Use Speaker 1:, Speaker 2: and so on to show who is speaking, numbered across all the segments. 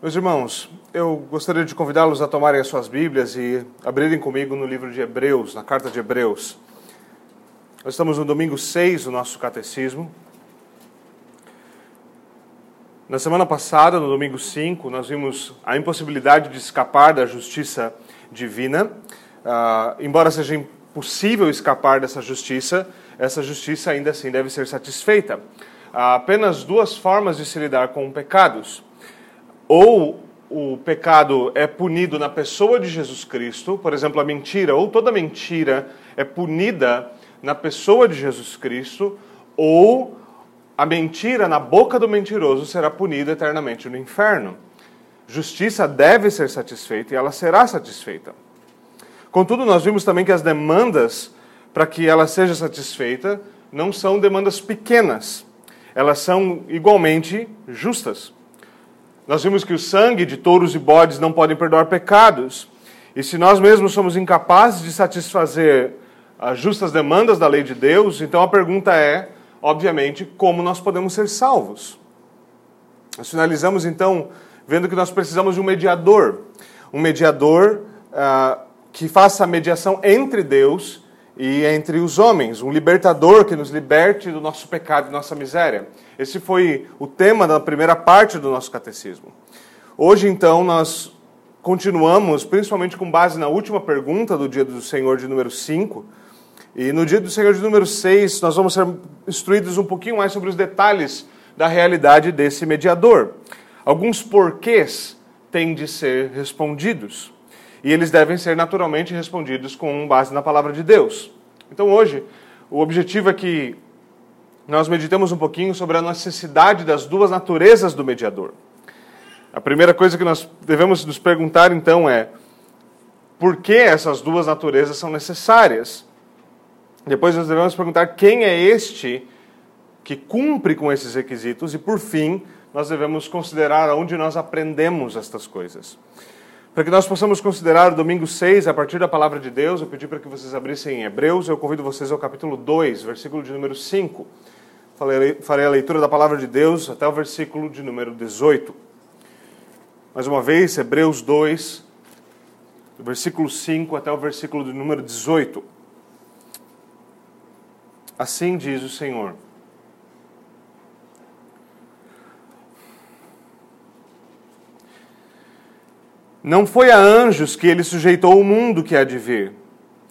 Speaker 1: Meus irmãos, eu gostaria de convidá-los a tomarem as suas Bíblias e abrirem comigo no livro de Hebreus, na carta de Hebreus. Nós estamos no domingo 6 do nosso catecismo. Na semana passada, no domingo 5, nós vimos a impossibilidade de escapar da justiça divina. Uh, embora seja impossível escapar dessa justiça, essa justiça ainda assim deve ser satisfeita. Há apenas duas formas de se lidar com pecados ou o pecado é punido na pessoa de Jesus Cristo, por exemplo, a mentira, ou toda mentira é punida na pessoa de Jesus Cristo, ou a mentira na boca do mentiroso será punida eternamente no inferno. Justiça deve ser satisfeita e ela será satisfeita. Contudo, nós vimos também que as demandas para que ela seja satisfeita não são demandas pequenas, elas são igualmente justas. Nós vimos que o sangue de touros e bodes não podem perdoar pecados. E se nós mesmos somos incapazes de satisfazer as justas demandas da lei de Deus, então a pergunta é, obviamente, como nós podemos ser salvos? Nós finalizamos então vendo que nós precisamos de um mediador. Um mediador uh, que faça a mediação entre Deus e entre os homens, um libertador que nos liberte do nosso pecado e nossa miséria. Esse foi o tema da primeira parte do nosso catecismo. Hoje, então, nós continuamos, principalmente com base na última pergunta do dia do Senhor de número 5. E no dia do Senhor de número 6, nós vamos ser instruídos um pouquinho mais sobre os detalhes da realidade desse mediador. Alguns porquês têm de ser respondidos. E eles devem ser naturalmente respondidos com base na palavra de Deus. Então hoje, o objetivo é que nós meditemos um pouquinho sobre a necessidade das duas naturezas do mediador. A primeira coisa que nós devemos nos perguntar então é: por que essas duas naturezas são necessárias? Depois nós devemos perguntar quem é este que cumpre com esses requisitos e por fim, nós devemos considerar onde nós aprendemos estas coisas. Para que nós possamos considerar o domingo 6 a partir da palavra de Deus, eu pedi para que vocês abrissem em Hebreus, eu convido vocês ao capítulo 2, versículo de número 5. Farei a leitura da palavra de Deus até o versículo de número 18. Mais uma vez, Hebreus 2, do versículo 5 até o versículo de número 18. Assim diz o Senhor. Não foi a anjos que ele sujeitou o mundo que há de vir,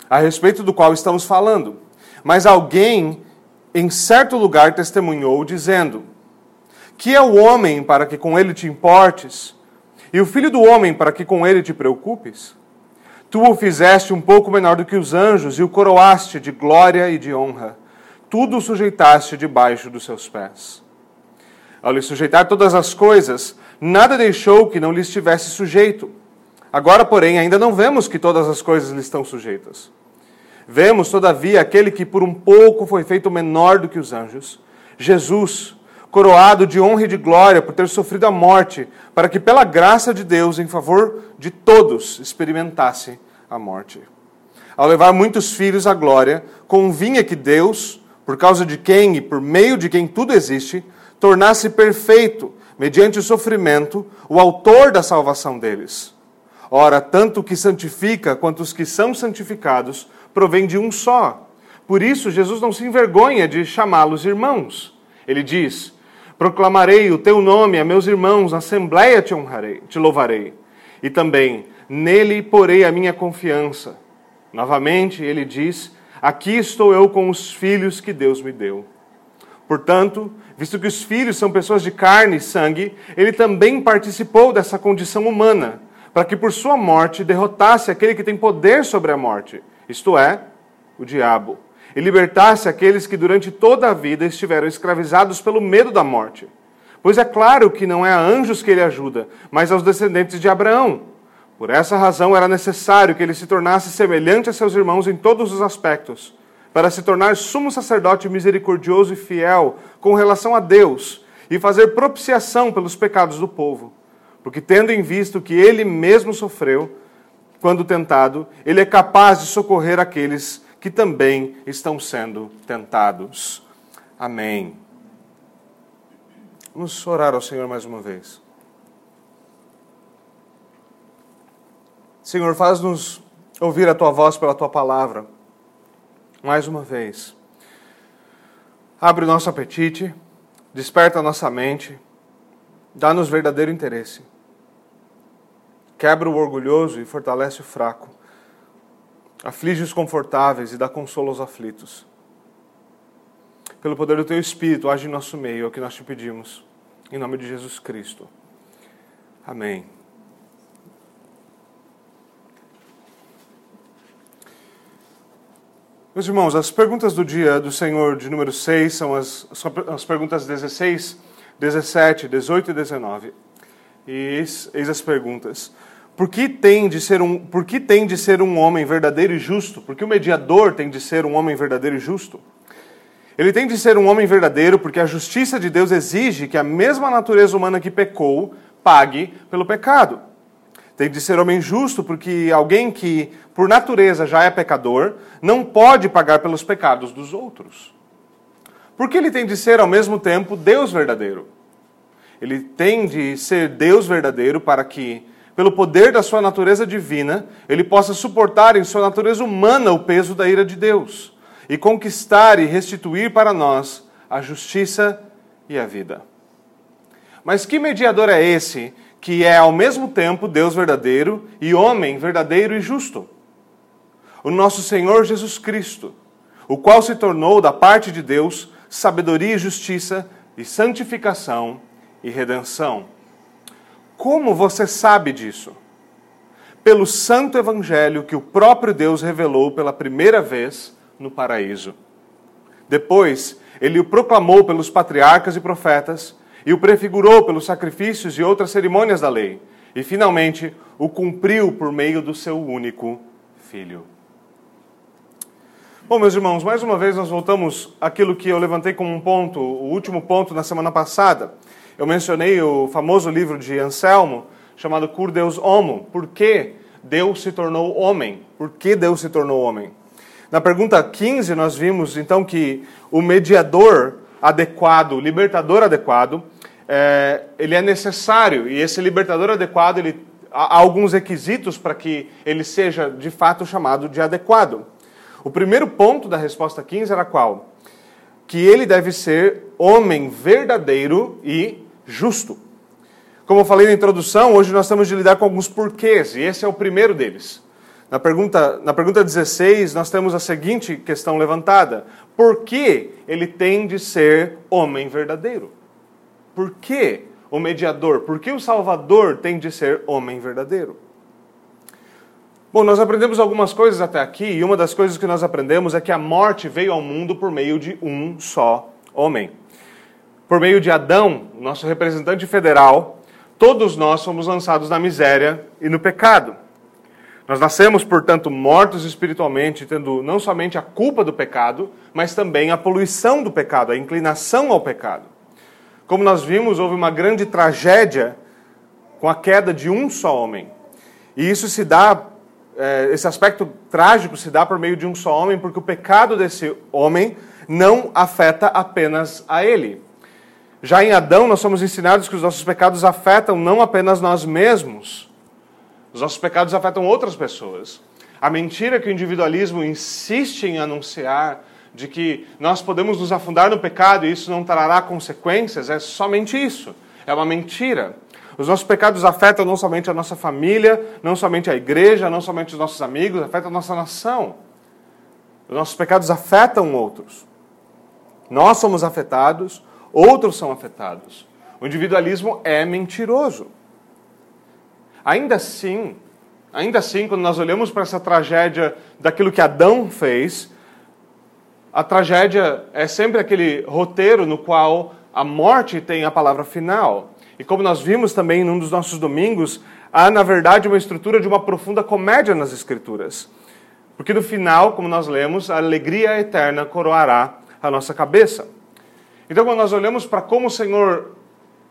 Speaker 1: a respeito do qual estamos falando, mas alguém em certo lugar testemunhou, dizendo: Que é o homem para que com ele te importes, e o filho do homem para que com ele te preocupes? Tu o fizeste um pouco menor do que os anjos e o coroaste de glória e de honra. Tudo o sujeitaste debaixo dos seus pés. Ao lhe sujeitar todas as coisas, nada deixou que não lhe estivesse sujeito. Agora, porém, ainda não vemos que todas as coisas lhe estão sujeitas. Vemos, todavia, aquele que por um pouco foi feito menor do que os anjos, Jesus, coroado de honra e de glória por ter sofrido a morte, para que, pela graça de Deus, em favor de todos, experimentasse a morte. Ao levar muitos filhos à glória, convinha que Deus, por causa de quem e por meio de quem tudo existe, tornasse perfeito, mediante o sofrimento, o autor da salvação deles Ora, tanto o que santifica quanto os que são santificados provém de um só. Por isso, Jesus não se envergonha de chamá-los irmãos. Ele diz: Proclamarei o teu nome a meus irmãos, na assembleia te honrarei, te louvarei. E também, nele porei a minha confiança. Novamente, ele diz: Aqui estou eu com os filhos que Deus me deu. Portanto, visto que os filhos são pessoas de carne e sangue, ele também participou dessa condição humana para que por sua morte derrotasse aquele que tem poder sobre a morte, isto é, o diabo, e libertasse aqueles que durante toda a vida estiveram escravizados pelo medo da morte. Pois é claro que não é a anjos que ele ajuda, mas aos descendentes de Abraão. Por essa razão era necessário que ele se tornasse semelhante a seus irmãos em todos os aspectos, para se tornar sumo sacerdote misericordioso e fiel com relação a Deus e fazer propiciação pelos pecados do povo. Porque, tendo em vista que ele mesmo sofreu, quando tentado, ele é capaz de socorrer aqueles que também estão sendo tentados. Amém. Vamos orar ao Senhor mais uma vez. Senhor, faz-nos ouvir a tua voz pela tua palavra. Mais uma vez. Abre o nosso apetite, desperta a nossa mente, dá-nos verdadeiro interesse. Quebra o orgulhoso e fortalece o fraco. Aflige os confortáveis e dá consolo aos aflitos. Pelo poder do teu Espírito, age em nosso meio, é o que nós te pedimos. Em nome de Jesus Cristo. Amém. Meus irmãos, as perguntas do dia do Senhor de número 6 são as, as perguntas 16, 17, 18 e 19. E eis, eis as perguntas. Por que, tem de ser um, por que tem de ser um homem verdadeiro e justo? Por que o mediador tem de ser um homem verdadeiro e justo? Ele tem de ser um homem verdadeiro porque a justiça de Deus exige que a mesma natureza humana que pecou pague pelo pecado. Tem de ser homem justo porque alguém que, por natureza, já é pecador, não pode pagar pelos pecados dos outros. Porque ele tem de ser, ao mesmo tempo, Deus verdadeiro. Ele tem de ser Deus verdadeiro para que, pelo poder da sua natureza divina, ele possa suportar em sua natureza humana o peso da ira de Deus e conquistar e restituir para nós a justiça e a vida. Mas que mediador é esse que é ao mesmo tempo Deus verdadeiro e homem verdadeiro e justo. O nosso Senhor Jesus Cristo, o qual se tornou da parte de Deus sabedoria e justiça e santificação e redenção. Como você sabe disso? Pelo santo evangelho que o próprio Deus revelou pela primeira vez no paraíso. Depois, ele o proclamou pelos patriarcas e profetas e o prefigurou pelos sacrifícios e outras cerimônias da lei, e finalmente o cumpriu por meio do seu único filho. Bom, meus irmãos, mais uma vez nós voltamos àquilo que eu levantei como um ponto, o último ponto na semana passada. Eu mencionei o famoso livro de Anselmo, chamado Cur Deus Homo. Por que Deus se tornou homem? Por que Deus se tornou homem? Na pergunta 15, nós vimos então que o mediador adequado, o libertador adequado, é, ele é necessário e esse libertador adequado ele há alguns requisitos para que ele seja de fato chamado de adequado. O primeiro ponto da resposta 15 era qual? Que ele deve ser homem verdadeiro e justo. Como eu falei na introdução, hoje nós temos de lidar com alguns porquês, e esse é o primeiro deles. Na pergunta, na pergunta 16, nós temos a seguinte questão levantada: Por que ele tem de ser homem verdadeiro? Por que o mediador, por que o Salvador tem de ser homem verdadeiro? Bom, nós aprendemos algumas coisas até aqui, e uma das coisas que nós aprendemos é que a morte veio ao mundo por meio de um só homem. Por meio de Adão, nosso representante federal, todos nós fomos lançados na miséria e no pecado. Nós nascemos, portanto, mortos espiritualmente, tendo não somente a culpa do pecado, mas também a poluição do pecado, a inclinação ao pecado. Como nós vimos, houve uma grande tragédia com a queda de um só homem. E isso se dá, é, esse aspecto trágico se dá por meio de um só homem, porque o pecado desse homem não afeta apenas a ele. Já em Adão, nós somos ensinados que os nossos pecados afetam não apenas nós mesmos, os nossos pecados afetam outras pessoas. A mentira que o individualismo insiste em anunciar de que nós podemos nos afundar no pecado e isso não trará consequências, é somente isso. É uma mentira. Os nossos pecados afetam não somente a nossa família, não somente a igreja, não somente os nossos amigos, afetam a nossa nação. Os nossos pecados afetam outros. Nós somos afetados, outros são afetados. O individualismo é mentiroso. Ainda assim, ainda assim, quando nós olhamos para essa tragédia daquilo que Adão fez, a tragédia é sempre aquele roteiro no qual a morte tem a palavra final. E como nós vimos também num dos nossos domingos, há na verdade uma estrutura de uma profunda comédia nas Escrituras. Porque no final, como nós lemos, a alegria eterna coroará a nossa cabeça. Então, quando nós olhamos para como o Senhor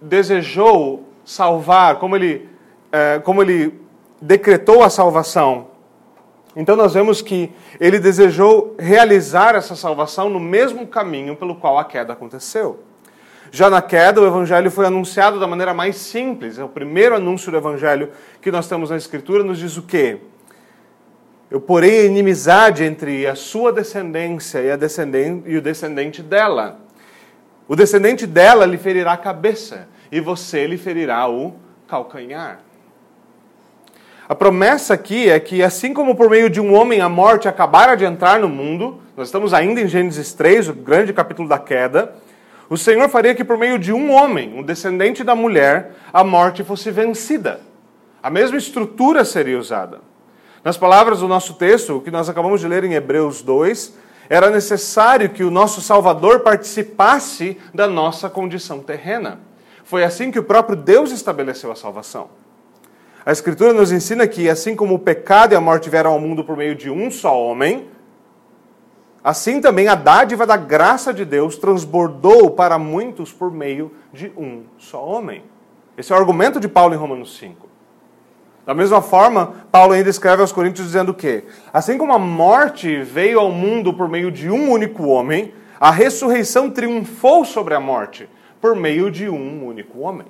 Speaker 1: desejou salvar, como ele, é, como ele decretou a salvação então nós vemos que ele desejou realizar essa salvação no mesmo caminho pelo qual a queda aconteceu. Já na queda, o evangelho foi anunciado da maneira mais simples. É o primeiro anúncio do evangelho que nós temos na escritura, nos diz o quê? Eu porei inimizade entre a sua descendência e, a descendente, e o descendente dela. O descendente dela lhe ferirá a cabeça, e você lhe ferirá o calcanhar. A promessa aqui é que, assim como por meio de um homem a morte acabara de entrar no mundo, nós estamos ainda em Gênesis 3, o grande capítulo da queda, o Senhor faria que por meio de um homem, um descendente da mulher, a morte fosse vencida. A mesma estrutura seria usada. Nas palavras do nosso texto, o que nós acabamos de ler em Hebreus 2, era necessário que o nosso Salvador participasse da nossa condição terrena. Foi assim que o próprio Deus estabeleceu a salvação. A Escritura nos ensina que, assim como o pecado e a morte vieram ao mundo por meio de um só homem, assim também a dádiva da graça de Deus transbordou para muitos por meio de um só homem. Esse é o argumento de Paulo em Romanos 5. Da mesma forma, Paulo ainda escreve aos Coríntios dizendo que, assim como a morte veio ao mundo por meio de um único homem, a ressurreição triunfou sobre a morte por meio de um único homem.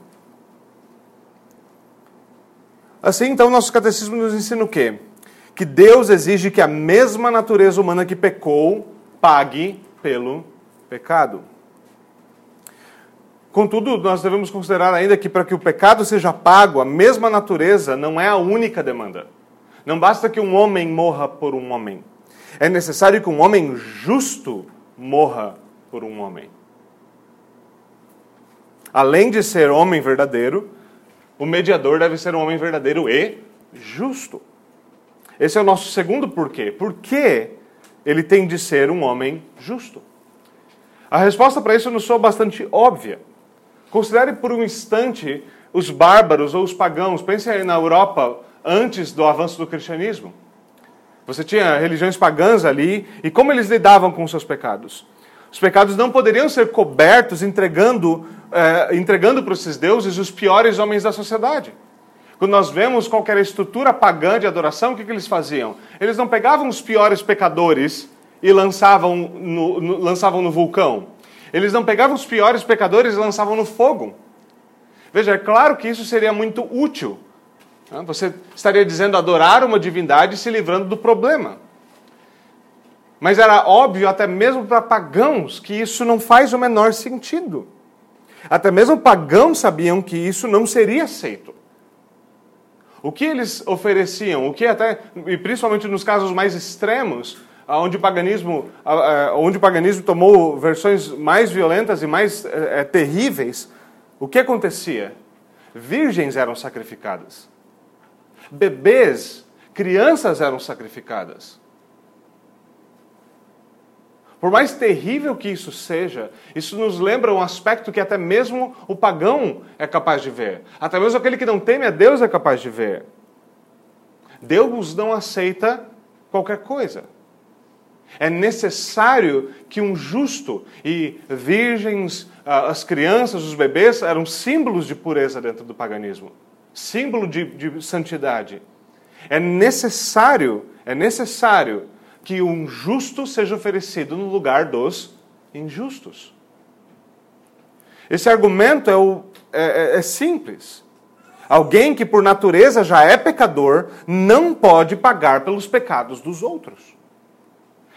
Speaker 1: Assim, então, nosso catecismo nos ensina o quê? Que Deus exige que a mesma natureza humana que pecou pague pelo pecado. Contudo, nós devemos considerar ainda que para que o pecado seja pago, a mesma natureza não é a única demanda. Não basta que um homem morra por um homem. É necessário que um homem justo morra por um homem. Além de ser homem verdadeiro, o mediador deve ser um homem verdadeiro e justo. Esse é o nosso segundo porquê. Por que ele tem de ser um homem justo? A resposta para isso nos soa bastante óbvia. Considere por um instante os bárbaros ou os pagãos. Pense aí na Europa antes do avanço do cristianismo. Você tinha religiões pagãs ali e como eles lidavam com seus pecados. Os pecados não poderiam ser cobertos entregando, eh, entregando para esses deuses os piores homens da sociedade. Quando nós vemos qualquer estrutura pagã de adoração, o que, que eles faziam? Eles não pegavam os piores pecadores e lançavam no, no, lançavam no vulcão. Eles não pegavam os piores pecadores e lançavam no fogo. Veja, é claro que isso seria muito útil. Né? Você estaria dizendo adorar uma divindade se livrando do problema. Mas era óbvio, até mesmo para pagãos, que isso não faz o menor sentido. Até mesmo pagãos sabiam que isso não seria aceito. O que eles ofereciam, o que até, e principalmente nos casos mais extremos, onde o paganismo, onde o paganismo tomou versões mais violentas e mais é, terríveis, o que acontecia? Virgens eram sacrificadas. Bebês, crianças eram sacrificadas. Por mais terrível que isso seja, isso nos lembra um aspecto que até mesmo o pagão é capaz de ver. Até mesmo aquele que não teme a Deus é capaz de ver. Deus não aceita qualquer coisa. É necessário que um justo e virgens, ah, as crianças, os bebês eram símbolos de pureza dentro do paganismo, símbolo de, de santidade. É necessário, é necessário que um justo seja oferecido no lugar dos injustos. Esse argumento é, o, é, é, é simples. Alguém que por natureza já é pecador não pode pagar pelos pecados dos outros.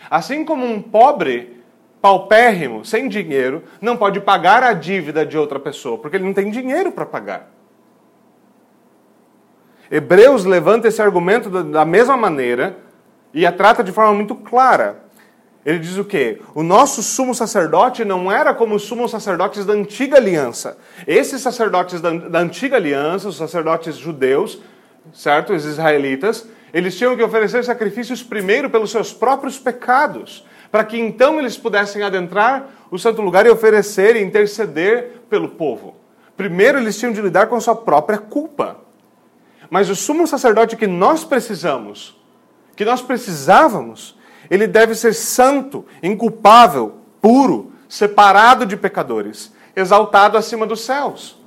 Speaker 1: Assim como um pobre, paupérrimo, sem dinheiro, não pode pagar a dívida de outra pessoa, porque ele não tem dinheiro para pagar. Hebreus levanta esse argumento da mesma maneira e a trata de forma muito clara. Ele diz o quê? O nosso sumo sacerdote não era como os sumos sacerdotes da antiga aliança. Esses sacerdotes da, da antiga aliança, os sacerdotes judeus, certo? Os israelitas, eles tinham que oferecer sacrifícios primeiro pelos seus próprios pecados, para que então eles pudessem adentrar o santo lugar e oferecer e interceder pelo povo. Primeiro eles tinham de lidar com a sua própria culpa. Mas o sumo sacerdote que nós precisamos, que nós precisávamos, ele deve ser santo, inculpável, puro, separado de pecadores, exaltado acima dos céus.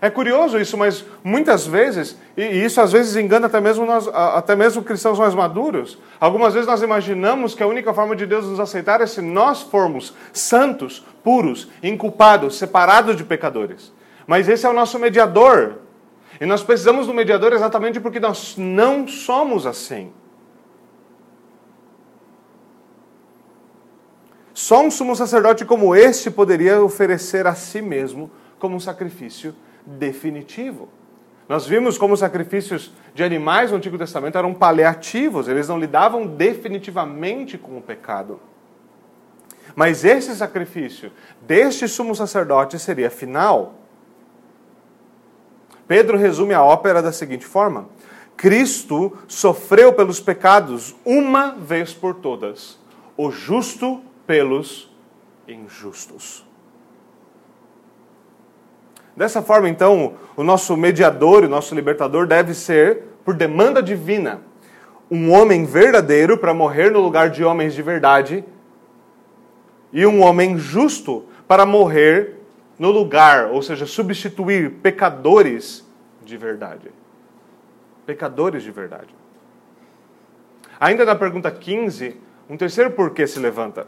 Speaker 1: É curioso isso, mas muitas vezes, e isso às vezes engana até mesmo, nós, até mesmo cristãos mais maduros, algumas vezes nós imaginamos que a única forma de Deus nos aceitar é se nós formos santos, puros, inculpados, separados de pecadores. Mas esse é o nosso mediador. E nós precisamos do mediador exatamente porque nós não somos assim. Só um sumo sacerdote como este poderia oferecer a si mesmo como um sacrifício definitivo. Nós vimos como os sacrifícios de animais no Antigo Testamento eram paliativos, eles não lidavam definitivamente com o pecado. Mas esse sacrifício deste sumo sacerdote seria final. Pedro resume a ópera da seguinte forma: Cristo sofreu pelos pecados uma vez por todas, o justo pelos injustos. Dessa forma, então, o nosso mediador, o nosso libertador deve ser, por demanda divina, um homem verdadeiro para morrer no lugar de homens de verdade e um homem justo para morrer no lugar, ou seja, substituir pecadores de verdade. Pecadores de verdade. Ainda na pergunta 15, um terceiro porquê se levanta.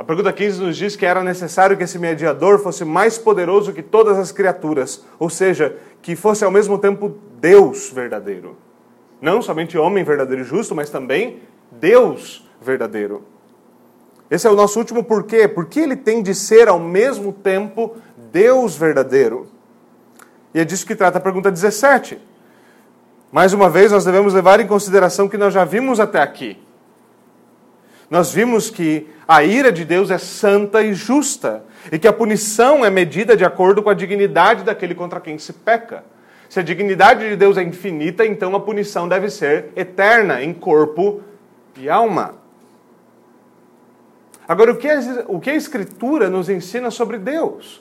Speaker 1: A pergunta 15 nos diz que era necessário que esse mediador fosse mais poderoso que todas as criaturas, ou seja, que fosse ao mesmo tempo Deus verdadeiro. Não somente homem verdadeiro e justo, mas também Deus verdadeiro. Esse é o nosso último porquê. Porque ele tem de ser ao mesmo tempo Deus verdadeiro. E é disso que trata a pergunta 17. Mais uma vez, nós devemos levar em consideração que nós já vimos até aqui nós vimos que a ira de Deus é santa e justa, e que a punição é medida de acordo com a dignidade daquele contra quem se peca. Se a dignidade de Deus é infinita, então a punição deve ser eterna em corpo e alma. Agora, o que, a, o que a Escritura nos ensina sobre Deus?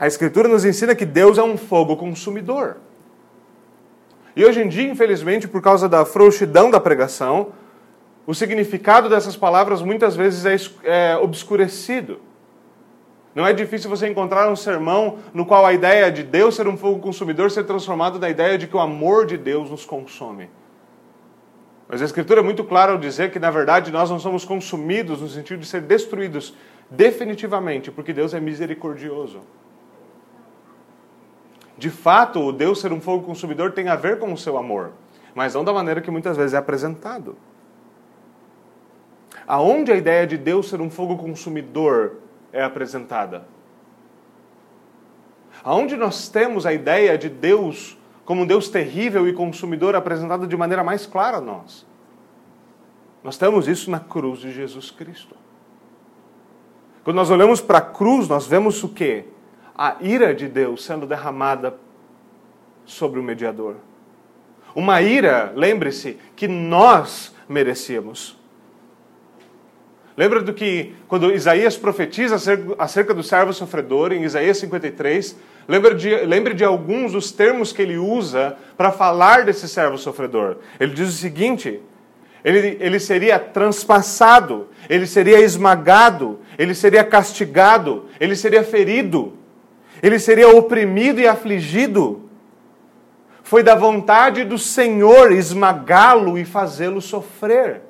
Speaker 1: A Escritura nos ensina que Deus é um fogo consumidor. E hoje em dia, infelizmente, por causa da frouxidão da pregação, o significado dessas palavras muitas vezes é, é obscurecido. Não é difícil você encontrar um sermão no qual a ideia de Deus ser um fogo consumidor ser transformado na ideia de que o amor de Deus nos consome. Mas a Escritura é muito clara ao dizer que, na verdade, nós não somos consumidos no sentido de ser destruídos definitivamente, porque Deus é misericordioso. De fato, o Deus ser um fogo consumidor tem a ver com o seu amor, mas não da maneira que muitas vezes é apresentado aonde a ideia de Deus ser um fogo consumidor é apresentada? Aonde nós temos a ideia de Deus como um Deus terrível e consumidor apresentada de maneira mais clara a nós? Nós temos isso na cruz de Jesus Cristo. Quando nós olhamos para a cruz, nós vemos o quê? A ira de Deus sendo derramada sobre o mediador. Uma ira, lembre-se, que nós merecíamos. Lembra do que, quando Isaías profetiza acerca do servo sofredor, em Isaías 53, lembra de, lembre de alguns dos termos que ele usa para falar desse servo sofredor. Ele diz o seguinte: ele, ele seria transpassado, ele seria esmagado, ele seria castigado, ele seria ferido, ele seria oprimido e afligido. Foi da vontade do Senhor esmagá-lo e fazê-lo sofrer.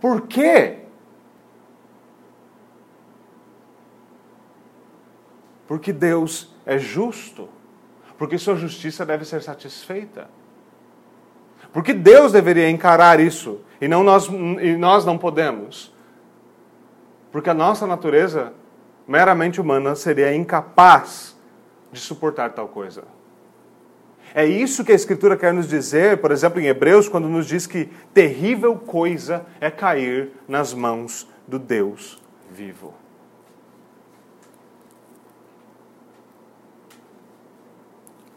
Speaker 1: Por quê? Porque Deus é justo. Porque sua justiça deve ser satisfeita. Porque Deus deveria encarar isso e não nós e nós não podemos. Porque a nossa natureza meramente humana seria incapaz de suportar tal coisa. É isso que a Escritura quer nos dizer, por exemplo, em Hebreus, quando nos diz que terrível coisa é cair nas mãos do Deus vivo.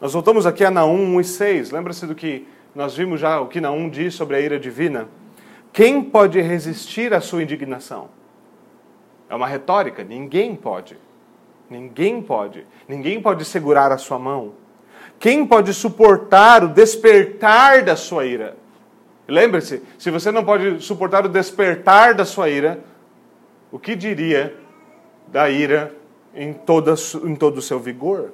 Speaker 1: Nós voltamos aqui a Naum 1 e 6. Lembra-se do que nós vimos já, o que Naum diz sobre a ira divina? Quem pode resistir à sua indignação? É uma retórica. Ninguém pode. Ninguém pode. Ninguém pode segurar a sua mão. Quem pode suportar o despertar da sua ira? Lembre-se, se você não pode suportar o despertar da sua ira, o que diria da ira em, toda, em todo o seu vigor.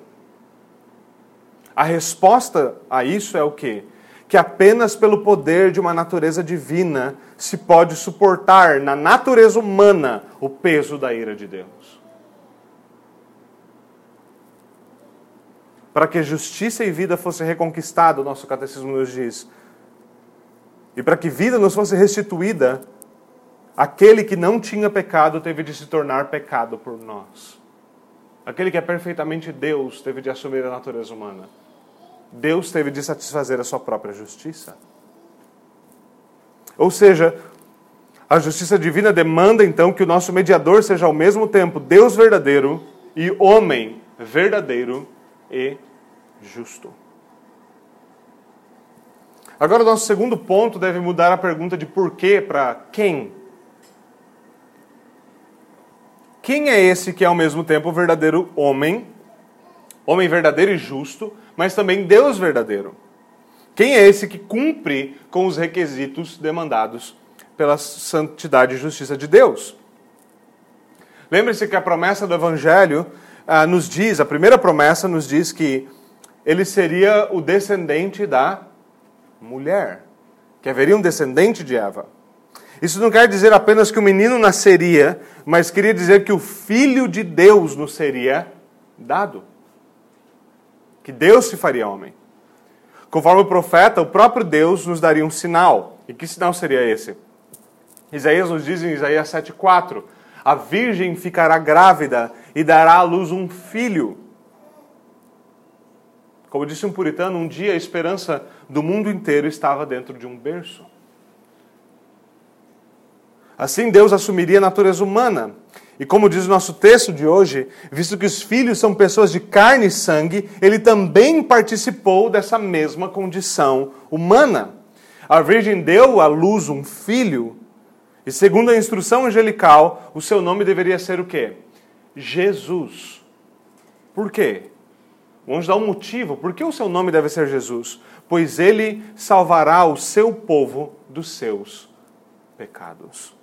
Speaker 1: A resposta a isso é o quê? Que apenas pelo poder de uma natureza divina se pode suportar na natureza humana o peso da ira de Deus. Para que justiça e vida fosse reconquistada, o nosso catecismo nos diz, e para que vida nos fosse restituída, aquele que não tinha pecado teve de se tornar pecado por nós. Aquele que é perfeitamente Deus teve de assumir a natureza humana. Deus teve de satisfazer a sua própria justiça. Ou seja, a justiça divina demanda então que o nosso mediador seja ao mesmo tempo Deus verdadeiro e homem verdadeiro e justo. Agora, o nosso segundo ponto deve mudar a pergunta de porquê para quem. Quem é esse que é ao mesmo tempo o verdadeiro homem, homem verdadeiro e justo, mas também Deus verdadeiro? Quem é esse que cumpre com os requisitos demandados pela santidade e justiça de Deus? Lembre-se que a promessa do Evangelho ah, nos diz, a primeira promessa nos diz que ele seria o descendente da mulher, que haveria um descendente de Eva. Isso não quer dizer apenas que o menino nasceria, mas queria dizer que o filho de Deus nos seria dado. Que Deus se faria homem. Conforme o profeta, o próprio Deus nos daria um sinal. E que sinal seria esse? Isaías nos diz em Isaías 7,4: A virgem ficará grávida e dará à luz um filho. Como disse um puritano, um dia a esperança do mundo inteiro estava dentro de um berço. Assim, Deus assumiria a natureza humana. E como diz o nosso texto de hoje, visto que os filhos são pessoas de carne e sangue, ele também participou dessa mesma condição humana. A Virgem deu à luz um filho, e segundo a instrução angelical, o seu nome deveria ser o quê? Jesus. Por quê? Vamos dar um motivo. Por que o seu nome deve ser Jesus? Pois ele salvará o seu povo dos seus pecados.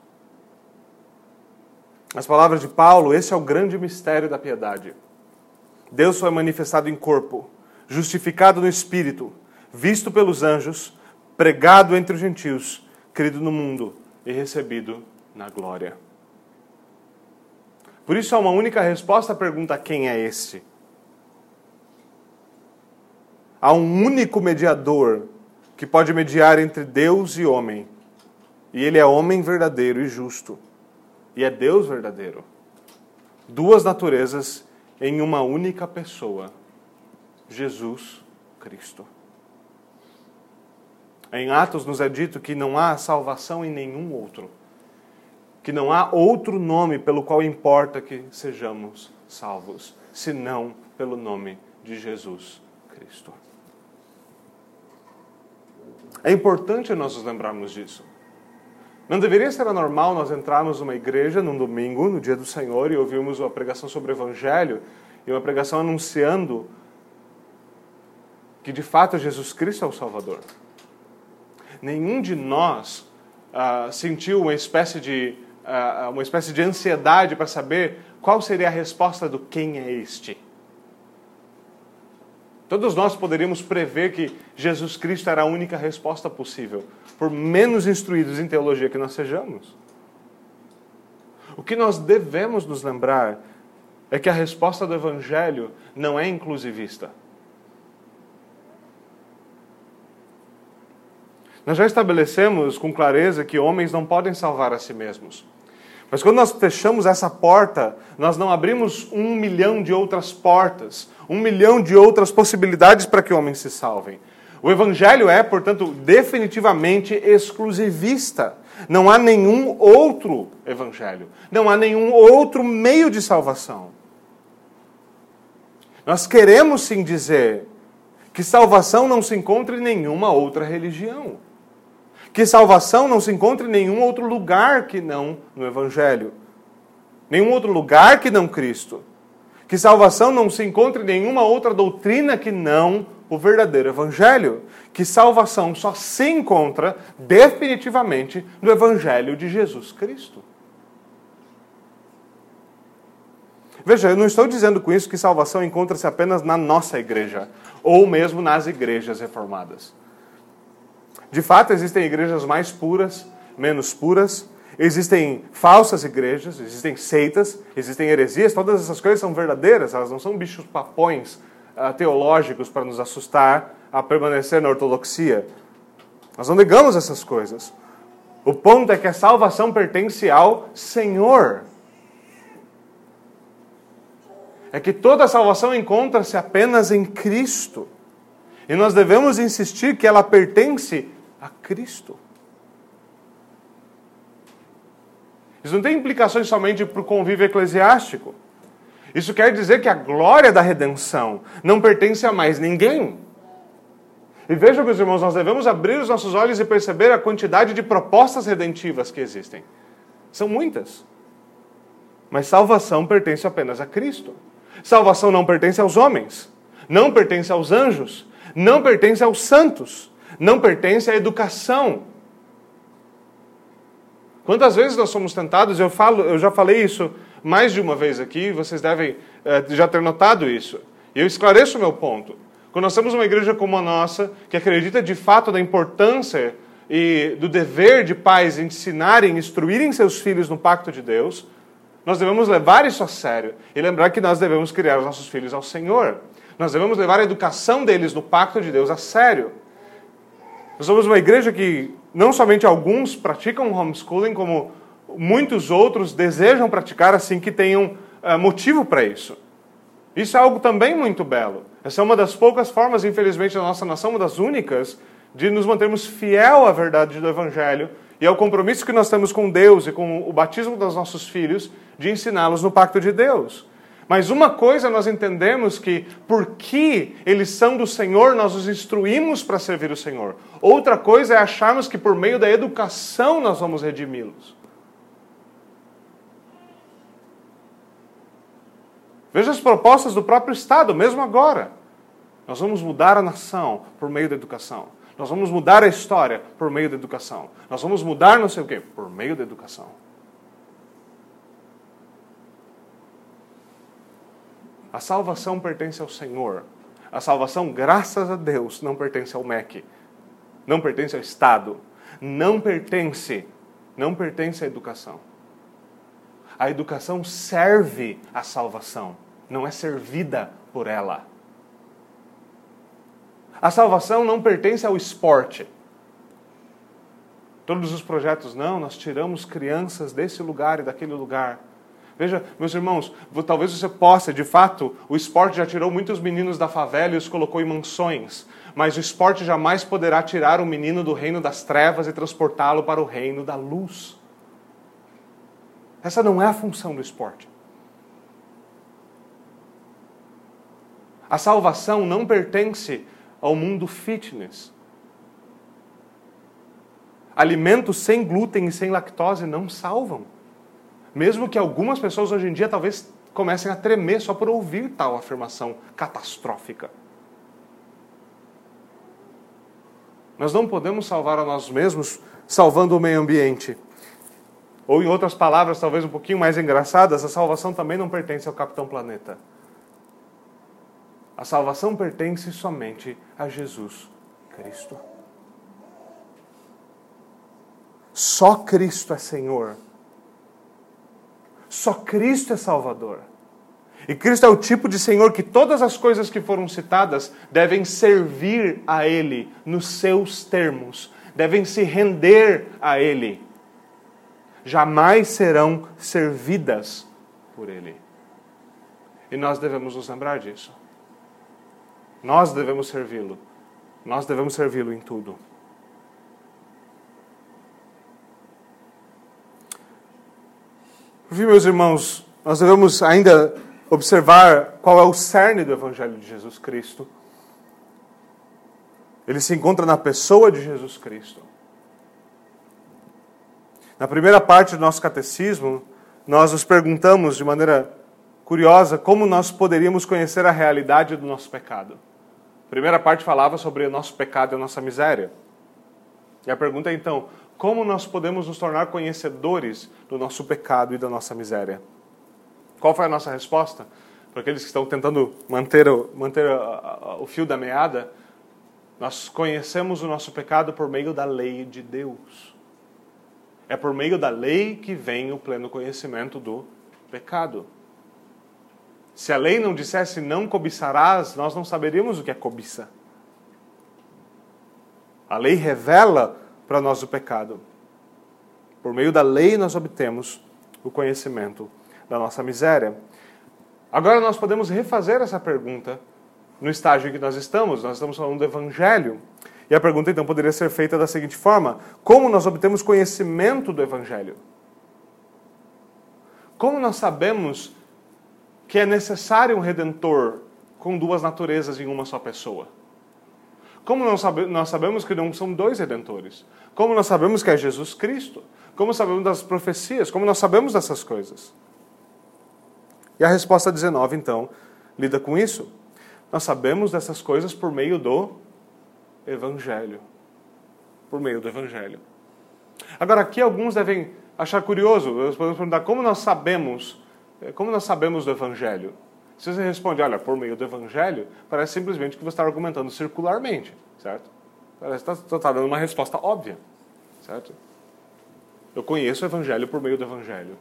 Speaker 1: As palavras de Paulo, esse é o grande mistério da piedade. Deus foi manifestado em corpo, justificado no espírito, visto pelos anjos, pregado entre os gentios, crido no mundo e recebido na glória. Por isso há uma única resposta à pergunta: quem é este? Há um único mediador que pode mediar entre Deus e homem, e ele é homem verdadeiro e justo e é Deus verdadeiro. Duas naturezas em uma única pessoa: Jesus Cristo. Em Atos nos é dito que não há salvação em nenhum outro, que não há outro nome pelo qual importa que sejamos salvos, senão pelo nome de Jesus Cristo. É importante nós nos lembrarmos disso. Não deveria ser anormal nós entrarmos numa igreja num domingo, no dia do Senhor, e ouvirmos uma pregação sobre o Evangelho e uma pregação anunciando que de fato Jesus Cristo é o Salvador. Nenhum de nós ah, sentiu uma espécie de uma espécie de ansiedade para saber qual seria a resposta do quem é este. Todos nós poderíamos prever que Jesus Cristo era a única resposta possível, por menos instruídos em teologia que nós sejamos. O que nós devemos nos lembrar é que a resposta do Evangelho não é inclusivista. Nós já estabelecemos com clareza que homens não podem salvar a si mesmos. Mas quando nós fechamos essa porta, nós não abrimos um milhão de outras portas, um milhão de outras possibilidades para que homens se salvem. O Evangelho é, portanto, definitivamente exclusivista. Não há nenhum outro Evangelho. Não há nenhum outro meio de salvação. Nós queremos sim dizer que salvação não se encontra em nenhuma outra religião que salvação não se encontra em nenhum outro lugar que não no Evangelho. Nenhum outro lugar que não Cristo. Que salvação não se encontra em nenhuma outra doutrina que não o verdadeiro Evangelho. Que salvação só se encontra definitivamente no Evangelho de Jesus Cristo. Veja, eu não estou dizendo com isso que salvação encontra-se apenas na nossa igreja, ou mesmo nas igrejas reformadas. De fato, existem igrejas mais puras, menos puras, existem falsas igrejas, existem seitas, existem heresias, todas essas coisas são verdadeiras, elas não são bichos papões uh, teológicos para nos assustar a permanecer na ortodoxia. Nós não negamos essas coisas. O ponto é que a salvação pertence ao Senhor. É que toda a salvação encontra-se apenas em Cristo. E nós devemos insistir que ela pertence a Cristo. Isso não tem implicações somente para o convívio eclesiástico. Isso quer dizer que a glória da redenção não pertence a mais ninguém. E vejam, meus irmãos, nós devemos abrir os nossos olhos e perceber a quantidade de propostas redentivas que existem. São muitas. Mas salvação pertence apenas a Cristo. Salvação não pertence aos homens, não pertence aos anjos, não pertence aos santos, não pertence à educação. Quantas vezes nós somos tentados, eu, falo, eu já falei isso mais de uma vez aqui, vocês devem eh, já ter notado isso. E eu esclareço o meu ponto. Quando nós temos uma igreja como a nossa, que acredita de fato na importância e do dever de pais ensinarem, instruírem seus filhos no pacto de Deus, nós devemos levar isso a sério e lembrar que nós devemos criar os nossos filhos ao Senhor. Nós devemos levar a educação deles no pacto de Deus a sério. Nós somos uma igreja que não somente alguns praticam homeschooling, como muitos outros desejam praticar assim que tenham uh, motivo para isso. Isso é algo também muito belo. Essa é uma das poucas formas, infelizmente, da nossa nação, uma das únicas, de nos mantermos fiel à verdade do Evangelho e ao compromisso que nós temos com Deus e com o batismo dos nossos filhos de ensiná-los no pacto de Deus. Mas uma coisa nós entendemos que, porque eles são do Senhor, nós os instruímos para servir o Senhor. Outra coisa é acharmos que por meio da educação nós vamos redimi-los. Veja as propostas do próprio Estado, mesmo agora. Nós vamos mudar a nação por meio da educação. Nós vamos mudar a história por meio da educação. Nós vamos mudar não sei o quê por meio da educação. A salvação pertence ao Senhor. A salvação, graças a Deus, não pertence ao MEC. Não pertence ao Estado. Não pertence, não pertence à educação. A educação serve à salvação, não é servida por ela. A salvação não pertence ao esporte. Todos os projetos, não, nós tiramos crianças desse lugar e daquele lugar. Veja, meus irmãos, talvez você possa, de fato, o esporte já tirou muitos meninos da favela e os colocou em mansões, mas o esporte jamais poderá tirar o menino do reino das trevas e transportá-lo para o reino da luz. Essa não é a função do esporte. A salvação não pertence ao mundo fitness. Alimentos sem glúten e sem lactose não salvam. Mesmo que algumas pessoas hoje em dia talvez comecem a tremer só por ouvir tal afirmação catastrófica. Nós não podemos salvar a nós mesmos salvando o meio ambiente. Ou, em outras palavras, talvez um pouquinho mais engraçadas, a salvação também não pertence ao Capitão Planeta. A salvação pertence somente a Jesus Cristo. Só Cristo é Senhor só Cristo é Salvador. E Cristo é o tipo de Senhor que todas as coisas que foram citadas devem servir a Ele nos seus termos, devem se render a Ele. Jamais serão servidas por Ele. E nós devemos nos lembrar disso. Nós devemos servi-lo. Nós devemos servi-lo em tudo. Por meus irmãos, nós devemos ainda observar qual é o cerne do Evangelho de Jesus Cristo. Ele se encontra na pessoa de Jesus Cristo. Na primeira parte do nosso catecismo, nós nos perguntamos de maneira curiosa como nós poderíamos conhecer a realidade do nosso pecado. A primeira parte falava sobre o nosso pecado e a nossa miséria. E a pergunta é então: como nós podemos nos tornar conhecedores do nosso pecado e da nossa miséria. Qual foi a nossa resposta? Para aqueles que estão tentando manter o, manter o fio da meada, nós conhecemos o nosso pecado por meio da lei de Deus. É por meio da lei que vem o pleno conhecimento do pecado. Se a lei não dissesse não cobiçarás, nós não saberíamos o que é cobiça. A lei revela para nós o pecado. Por meio da lei nós obtemos o conhecimento da nossa miséria. Agora nós podemos refazer essa pergunta no estágio em que nós estamos. Nós estamos falando do Evangelho. E a pergunta então poderia ser feita da seguinte forma: Como nós obtemos conhecimento do Evangelho? Como nós sabemos que é necessário um redentor com duas naturezas em uma só pessoa? Como nós sabemos que não são dois redentores? Como nós sabemos que é Jesus Cristo? Como sabemos das profecias? Como nós sabemos dessas coisas? E a resposta 19, então, lida com isso. Nós sabemos dessas coisas por meio do Evangelho. Por meio do Evangelho. Agora, aqui alguns devem achar curioso. Nós podemos perguntar como nós sabemos, eh, como nós sabemos do Evangelho. Se você responde, olha, por meio do Evangelho, parece simplesmente que você está argumentando circularmente, certo? Parece que está tá dando uma resposta óbvia, certo? Eu conheço o Evangelho por meio do Evangelho.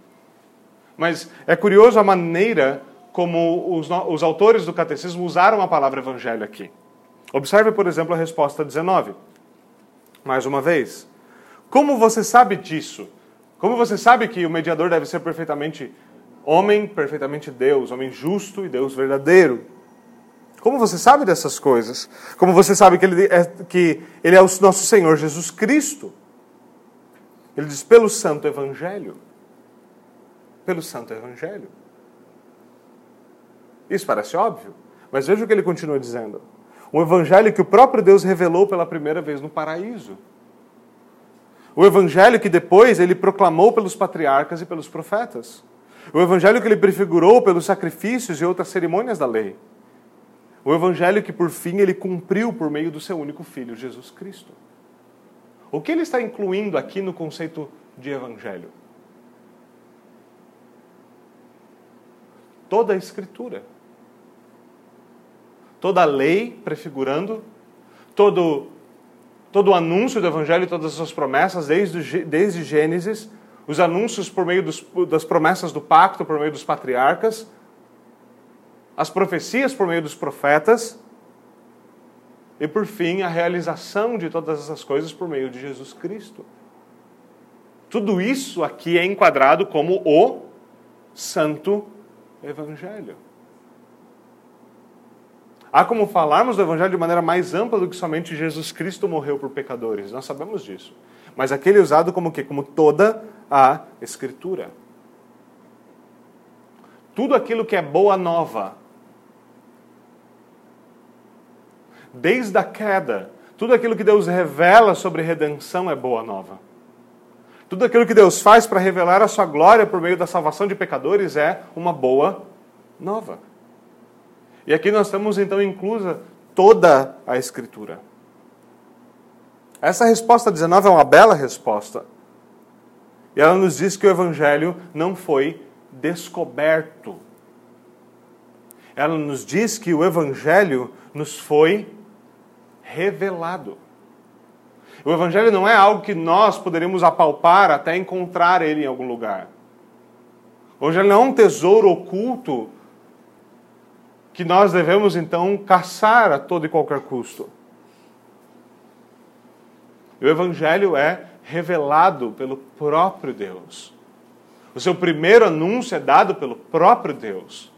Speaker 1: Mas é curioso a maneira como os, os autores do catecismo usaram a palavra Evangelho aqui. Observe, por exemplo, a resposta 19. Mais uma vez. Como você sabe disso? Como você sabe que o mediador deve ser perfeitamente homem, perfeitamente Deus, homem justo e Deus verdadeiro? Como você sabe dessas coisas? Como você sabe que ele é, que ele é o nosso Senhor Jesus Cristo? Ele diz pelo Santo Evangelho. Pelo Santo Evangelho. Isso parece óbvio, mas veja o que ele continua dizendo. O Evangelho que o próprio Deus revelou pela primeira vez no paraíso. O Evangelho que depois ele proclamou pelos patriarcas e pelos profetas. O Evangelho que ele prefigurou pelos sacrifícios e outras cerimônias da lei. O Evangelho que por fim ele cumpriu por meio do seu único filho, Jesus Cristo. O que ele está incluindo aqui no conceito de Evangelho? Toda a Escritura toda a lei prefigurando, todo, todo o anúncio do Evangelho, todas as suas promessas, desde, desde Gênesis, os anúncios por meio dos, das promessas do pacto, por meio dos patriarcas, as profecias por meio dos profetas, e por fim a realização de todas essas coisas por meio de Jesus Cristo. Tudo isso aqui é enquadrado como o Santo Evangelho. Há como falarmos do Evangelho de maneira mais ampla do que somente Jesus Cristo morreu por pecadores. Nós sabemos disso. Mas aquele é usado como que? Como toda a Escritura. Tudo aquilo que é boa nova. Desde a queda, tudo aquilo que Deus revela sobre redenção é boa nova. Tudo aquilo que Deus faz para revelar a sua glória por meio da salvação de pecadores é uma boa nova. E aqui nós temos então inclusa toda a Escritura. Essa resposta 19 é uma bela resposta. E ela nos diz que o Evangelho não foi descoberto. Ela nos diz que o Evangelho nos foi revelado. O Evangelho não é algo que nós poderíamos apalpar até encontrar ele em algum lugar. O Evangelho não é um tesouro oculto que nós devemos então caçar a todo e qualquer custo. O Evangelho é revelado pelo próprio Deus. O seu primeiro anúncio é dado pelo próprio Deus.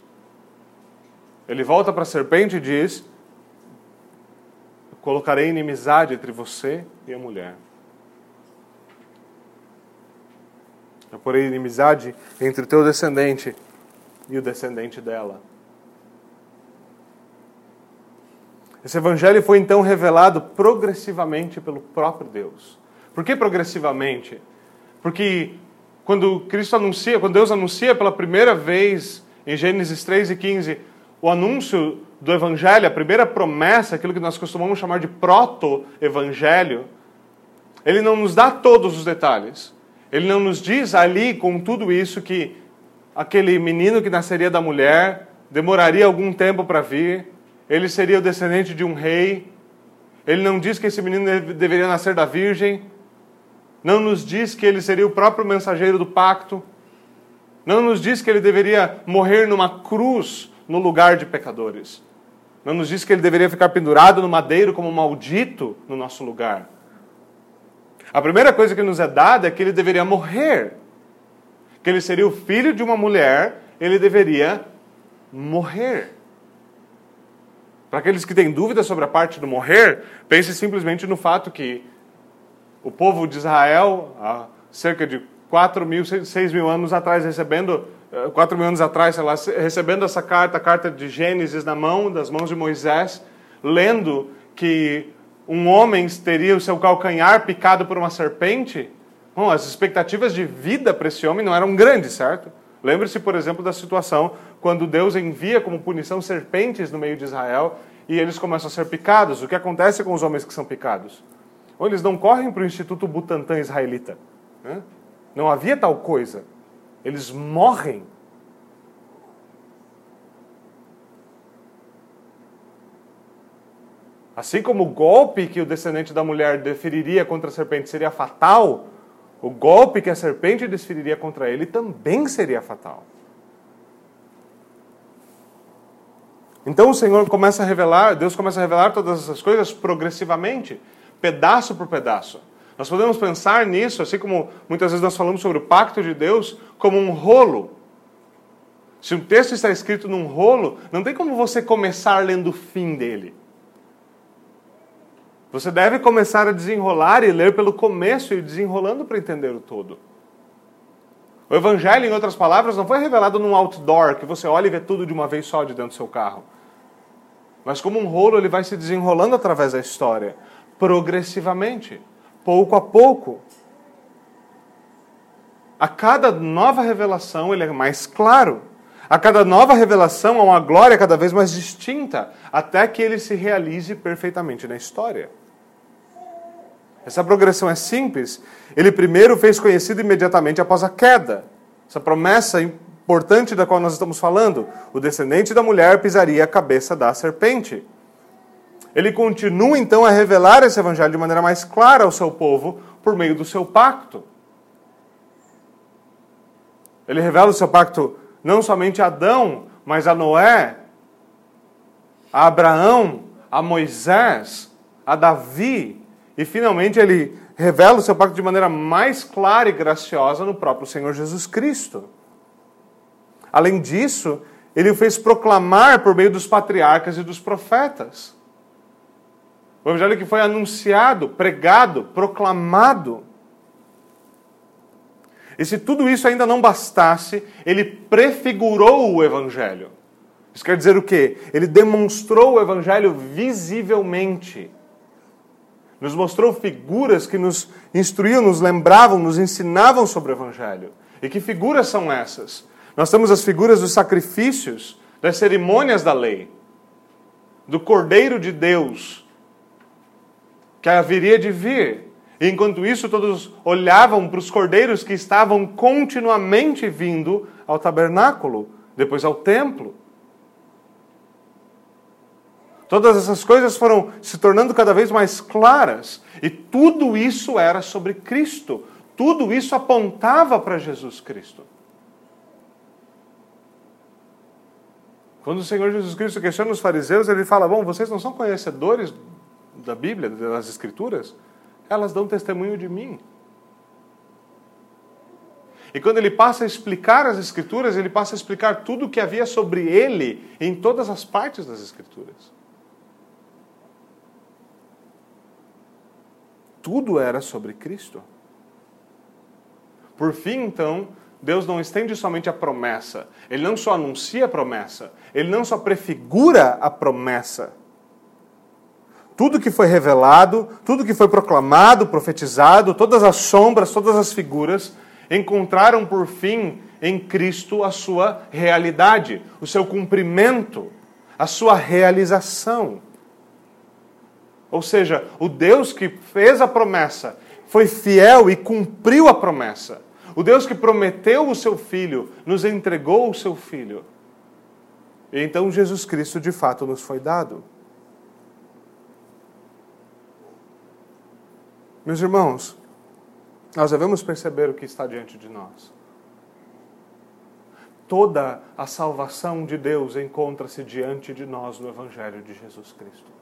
Speaker 1: Ele volta para a serpente e diz: Colocarei inimizade entre você e a mulher. Eu porei inimizade entre o teu descendente e o descendente dela. Esse evangelho foi então revelado progressivamente pelo próprio Deus. Por que progressivamente? Porque quando Cristo anuncia, quando Deus anuncia pela primeira vez em Gênesis 3 e 15 o anúncio do evangelho, a primeira promessa, aquilo que nós costumamos chamar de proto-evangelho, ele não nos dá todos os detalhes. Ele não nos diz ali com tudo isso que aquele menino que nasceria da mulher, demoraria algum tempo para vir, ele seria o descendente de um rei. Ele não diz que esse menino deveria nascer da virgem, não nos diz que ele seria o próprio mensageiro do pacto, não nos diz que ele deveria morrer numa cruz no lugar de pecadores. Não nos diz que ele deveria ficar pendurado no madeiro como maldito no nosso lugar. A primeira coisa que nos é dada é que ele deveria morrer. Que ele seria o filho de uma mulher, ele deveria morrer. Para aqueles que têm dúvidas sobre a parte do morrer, pense simplesmente no fato que o povo de Israel, há cerca de 4 mil, 6 mil anos atrás, recebendo, 4 eh, mil anos atrás, sei lá, recebendo essa carta, a carta de Gênesis na mão, das mãos de Moisés, lendo que um homem teria o seu calcanhar picado por uma serpente, bom, as expectativas de vida para esse homem não eram grandes, certo? Lembre-se, por exemplo, da situação quando Deus envia como punição serpentes no meio de Israel e eles começam a ser picados. O que acontece com os homens que são picados? Ou eles não correm para o Instituto Butantan israelita. Né? Não havia tal coisa. Eles morrem Assim como o golpe que o descendente da mulher deferiria contra a serpente seria fatal, o golpe que a serpente desferiria contra ele também seria fatal. Então o Senhor começa a revelar, Deus começa a revelar todas essas coisas progressivamente, pedaço por pedaço. Nós podemos pensar nisso, assim como muitas vezes nós falamos sobre o pacto de Deus, como um rolo. Se um texto está escrito num rolo, não tem como você começar lendo o fim dele. Você deve começar a desenrolar e ler pelo começo e desenrolando para entender o todo. O Evangelho, em outras palavras, não foi revelado num outdoor que você olha e vê tudo de uma vez só de dentro do seu carro. Mas como um rolo, ele vai se desenrolando através da história, progressivamente, pouco a pouco. A cada nova revelação, ele é mais claro. A cada nova revelação há uma glória cada vez mais distinta, até que ele se realize perfeitamente na história. Essa progressão é simples. Ele primeiro fez conhecido imediatamente após a queda. Essa promessa importante da qual nós estamos falando: o descendente da mulher pisaria a cabeça da serpente. Ele continua então a revelar esse evangelho de maneira mais clara ao seu povo por meio do seu pacto. Ele revela o seu pacto não somente a Adão, mas a Noé, a Abraão, a Moisés, a Davi, e finalmente ele revela o seu pacto de maneira mais clara e graciosa no próprio Senhor Jesus Cristo. Além disso, ele o fez proclamar por meio dos patriarcas e dos profetas. O evangelho que foi anunciado, pregado, proclamado e se tudo isso ainda não bastasse, ele prefigurou o Evangelho. Isso quer dizer o quê? Ele demonstrou o Evangelho visivelmente. Nos mostrou figuras que nos instruíam, nos lembravam, nos ensinavam sobre o Evangelho. E que figuras são essas? Nós temos as figuras dos sacrifícios, das cerimônias da lei, do Cordeiro de Deus, que haveria de vir, e enquanto isso, todos olhavam para os cordeiros que estavam continuamente vindo ao tabernáculo, depois ao templo. Todas essas coisas foram se tornando cada vez mais claras, e tudo isso era sobre Cristo. Tudo isso apontava para Jesus Cristo. Quando o Senhor Jesus Cristo questiona os fariseus, ele fala: Bom, vocês não são conhecedores da Bíblia, das Escrituras? elas dão testemunho de mim. E quando ele passa a explicar as Escrituras, ele passa a explicar tudo o que havia sobre ele em todas as partes das Escrituras. Tudo era sobre Cristo. Por fim, então, Deus não estende somente a promessa, ele não só anuncia a promessa, ele não só prefigura a promessa, tudo que foi revelado, tudo que foi proclamado, profetizado, todas as sombras, todas as figuras, encontraram por fim em Cristo a sua realidade, o seu cumprimento, a sua realização. Ou seja, o Deus que fez a promessa foi fiel e cumpriu a promessa. O Deus que prometeu o seu filho, nos entregou o seu filho. E então Jesus Cristo de fato nos foi dado. Meus irmãos, nós devemos perceber o que está diante de nós. Toda a salvação de Deus encontra-se diante de nós no Evangelho de Jesus Cristo.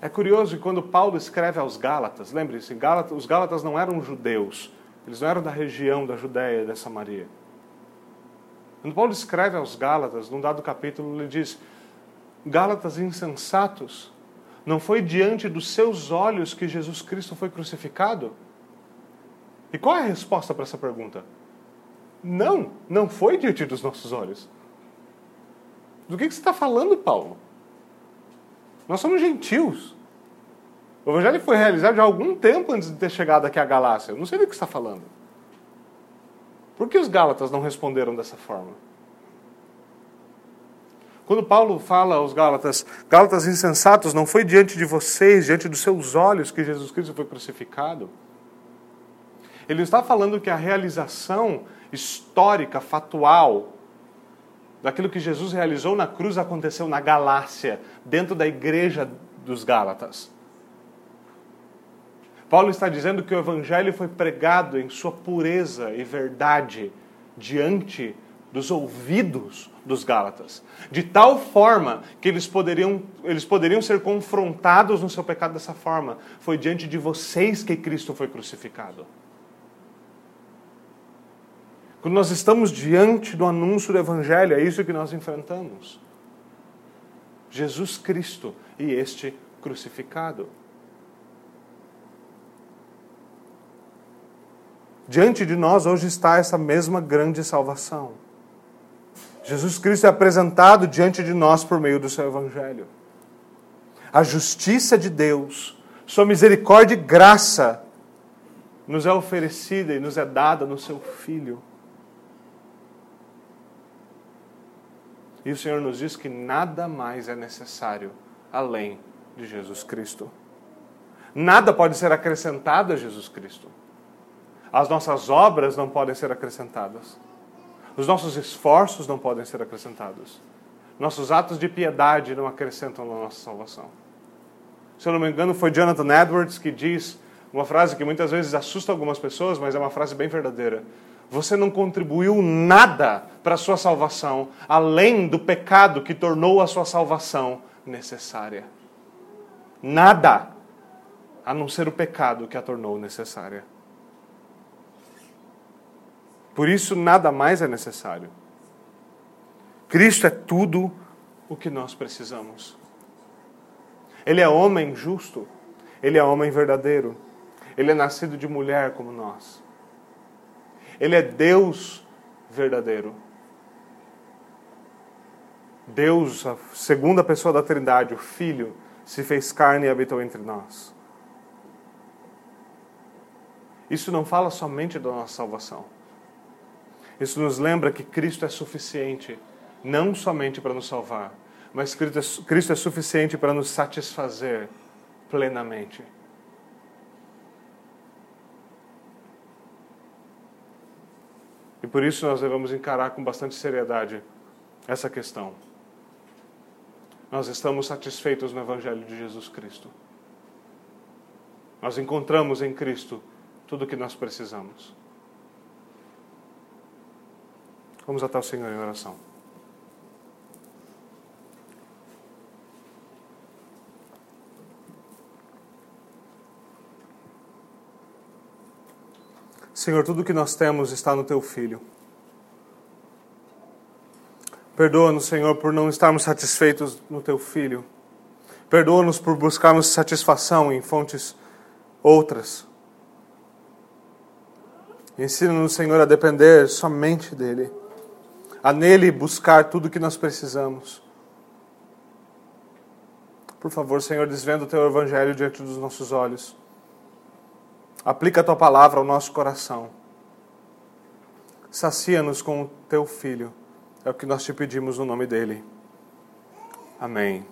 Speaker 1: É curioso que quando Paulo escreve aos Gálatas, lembre-se, os Gálatas não eram judeus, eles não eram da região da Judéia e da Samaria. Quando Paulo escreve aos Gálatas, num dado capítulo, ele diz: Gálatas insensatos, não foi diante dos seus olhos que Jesus Cristo foi crucificado? E qual é a resposta para essa pergunta? Não, não foi diante dos nossos olhos. Do que, que você está falando, Paulo? Nós somos gentios. O evangelho foi realizado há algum tempo antes de ter chegado aqui à Galácia. Eu não sei do que está falando. Por que os Gálatas não responderam dessa forma? Quando Paulo fala aos Gálatas, Gálatas insensatos, não foi diante de vocês, diante dos seus olhos que Jesus Cristo foi crucificado? Ele está falando que a realização histórica, fatual, daquilo que Jesus realizou na cruz aconteceu na Galácia, dentro da igreja dos Gálatas. Paulo está dizendo que o evangelho foi pregado em sua pureza e verdade diante dos ouvidos dos Gálatas, de tal forma que eles poderiam, eles poderiam ser confrontados no seu pecado dessa forma. Foi diante de vocês que Cristo foi crucificado. Quando nós estamos diante do anúncio do Evangelho, é isso que nós enfrentamos. Jesus Cristo e este crucificado. Diante de nós hoje está essa mesma grande salvação. Jesus Cristo é apresentado diante de nós por meio do seu Evangelho. A justiça de Deus, Sua misericórdia e graça nos é oferecida e nos é dada no seu Filho. E o Senhor nos diz que nada mais é necessário além de Jesus Cristo. Nada pode ser acrescentado a Jesus Cristo. As nossas obras não podem ser acrescentadas. Os nossos esforços não podem ser acrescentados. Nossos atos de piedade não acrescentam na nossa salvação. Se eu não me engano, foi Jonathan Edwards que diz uma frase que muitas vezes assusta algumas pessoas, mas é uma frase bem verdadeira você não contribuiu nada para a sua salvação, além do pecado que tornou a sua salvação necessária. Nada, a não ser o pecado que a tornou necessária. Por isso, nada mais é necessário. Cristo é tudo o que nós precisamos. Ele é homem justo, ele é homem verdadeiro, ele é nascido de mulher como nós. Ele é Deus verdadeiro. Deus, a segunda pessoa da Trindade, o Filho, se fez carne e habitou entre nós. Isso não fala somente da nossa salvação. Isso nos lembra que Cristo é suficiente, não somente para nos salvar, mas Cristo é, é suficiente para nos satisfazer plenamente. E por isso nós devemos encarar com bastante seriedade essa questão. Nós estamos satisfeitos no Evangelho de Jesus Cristo. Nós encontramos em Cristo tudo o que nós precisamos. Vamos até o Senhor em oração. Senhor, tudo que nós temos está no Teu Filho. Perdoa-nos, Senhor, por não estarmos satisfeitos no Teu Filho. Perdoa-nos por buscarmos satisfação em fontes outras. Ensina-nos, Senhor, a depender somente dEle, a nele buscar tudo o que nós precisamos. Por favor, Senhor, desvenda o Teu Evangelho diante dos nossos olhos. Aplica a tua palavra ao nosso coração. Sacia-nos com o teu filho. É o que nós te pedimos no nome dele. Amém.